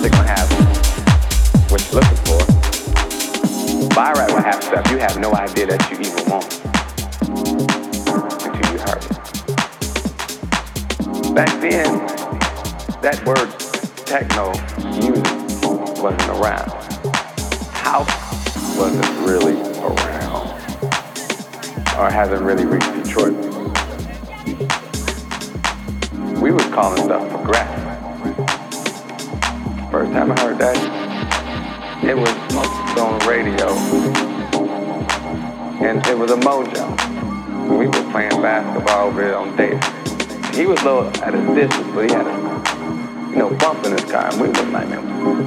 they're gonna have what you're looking for. By right will have stuff you have no idea that you even want until you heard it. Back then, that word techno music wasn't around. House wasn't really around. Or hasn't really reached Detroit. We was calling stuff progressive first time I heard that, it was on radio. And it was a mojo. We were playing basketball over there on Davis. He was a little at a distance, but he had a you know bump in his car and we was like man.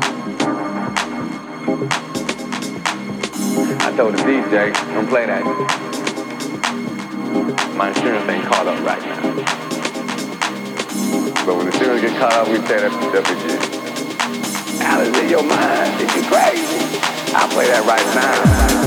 I told the DJ, don't play that. My insurance ain't caught up right now. But when the insurance get caught up, we pay that for WG out of your mind. Is you crazy? I'll play that right now.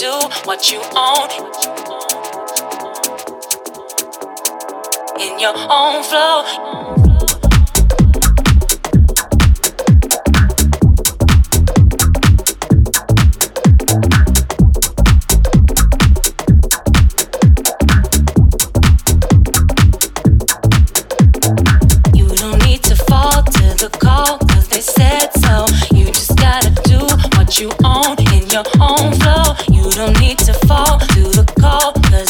Do what you own in your own flow.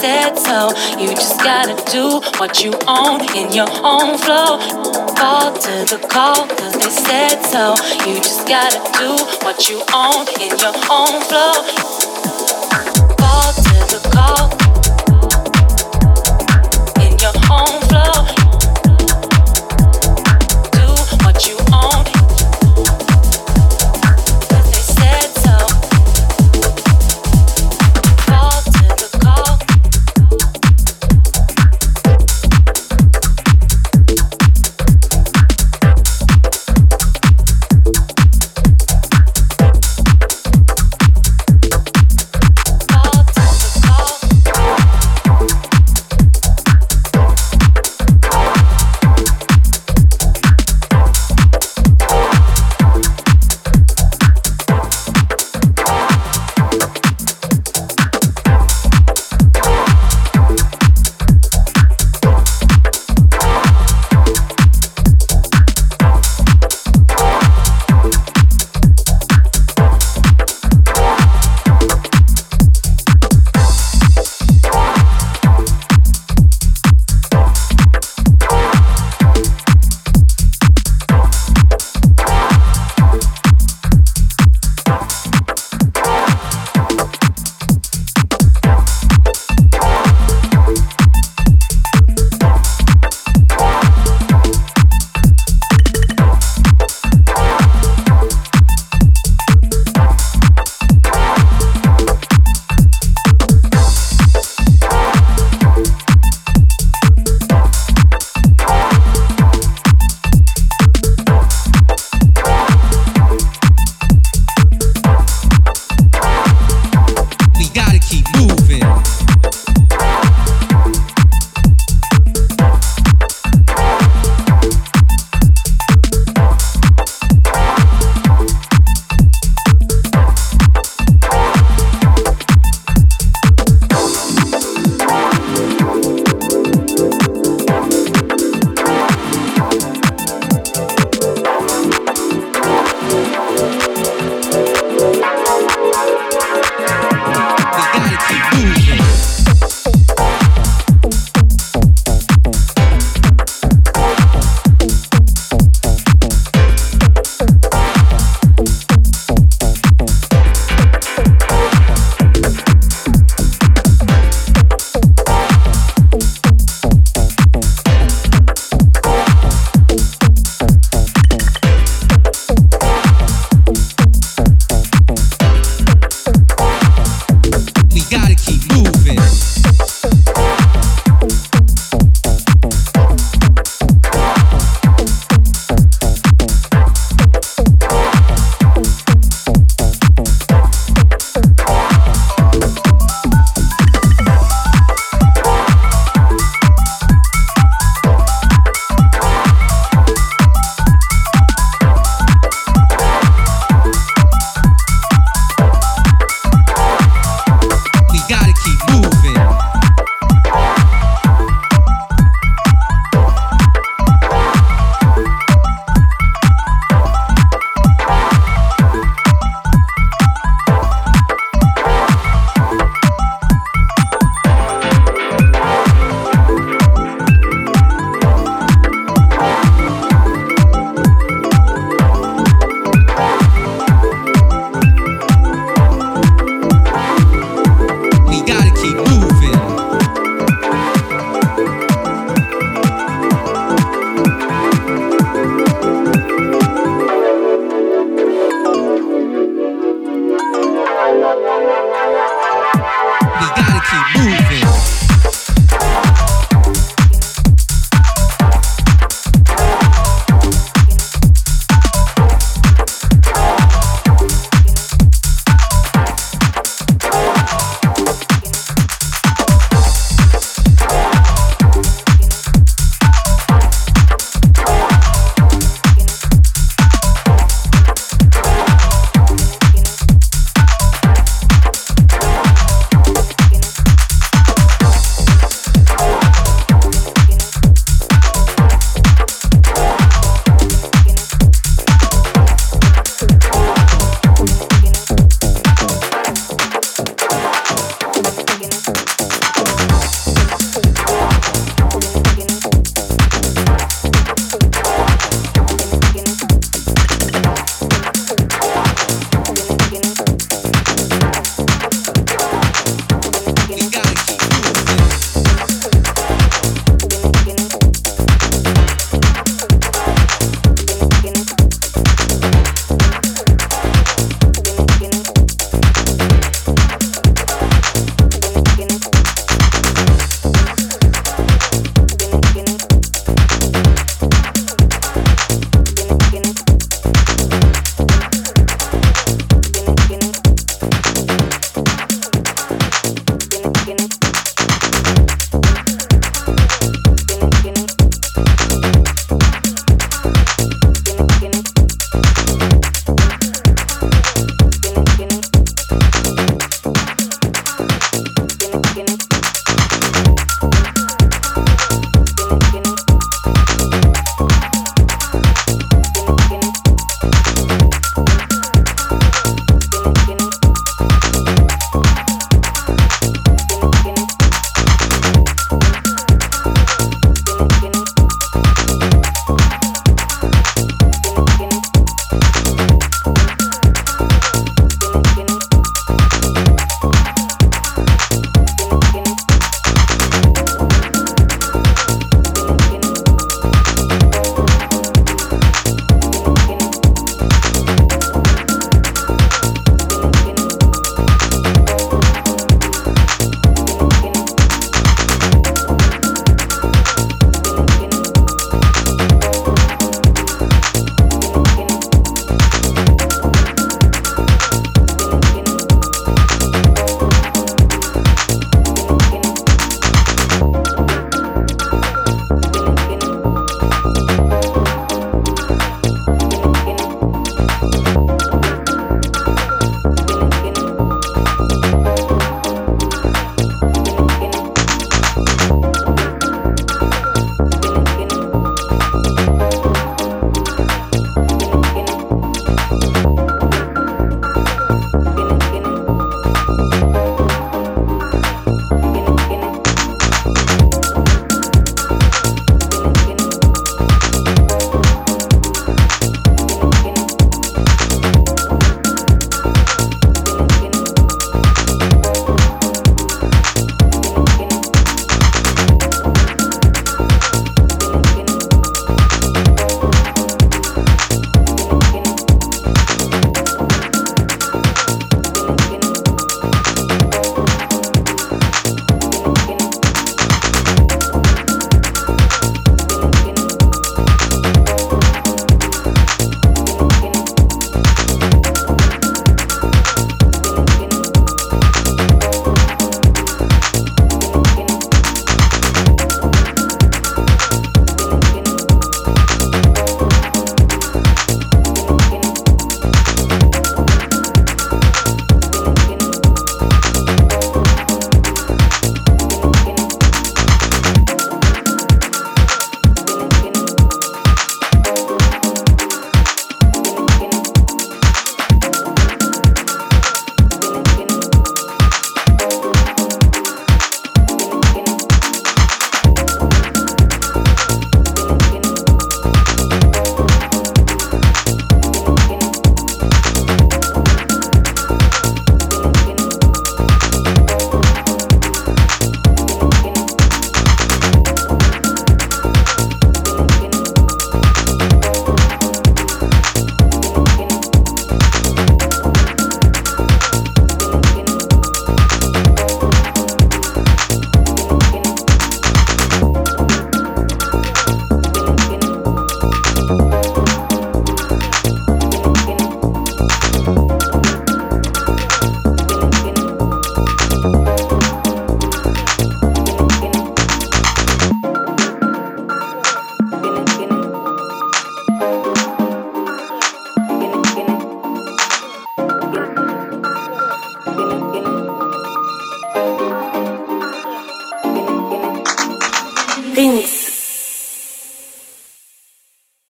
said so. You just gotta do what you own in your own flow. Fall to the call, cause they said so. You just gotta do what you own in your own flow. Fall to the call.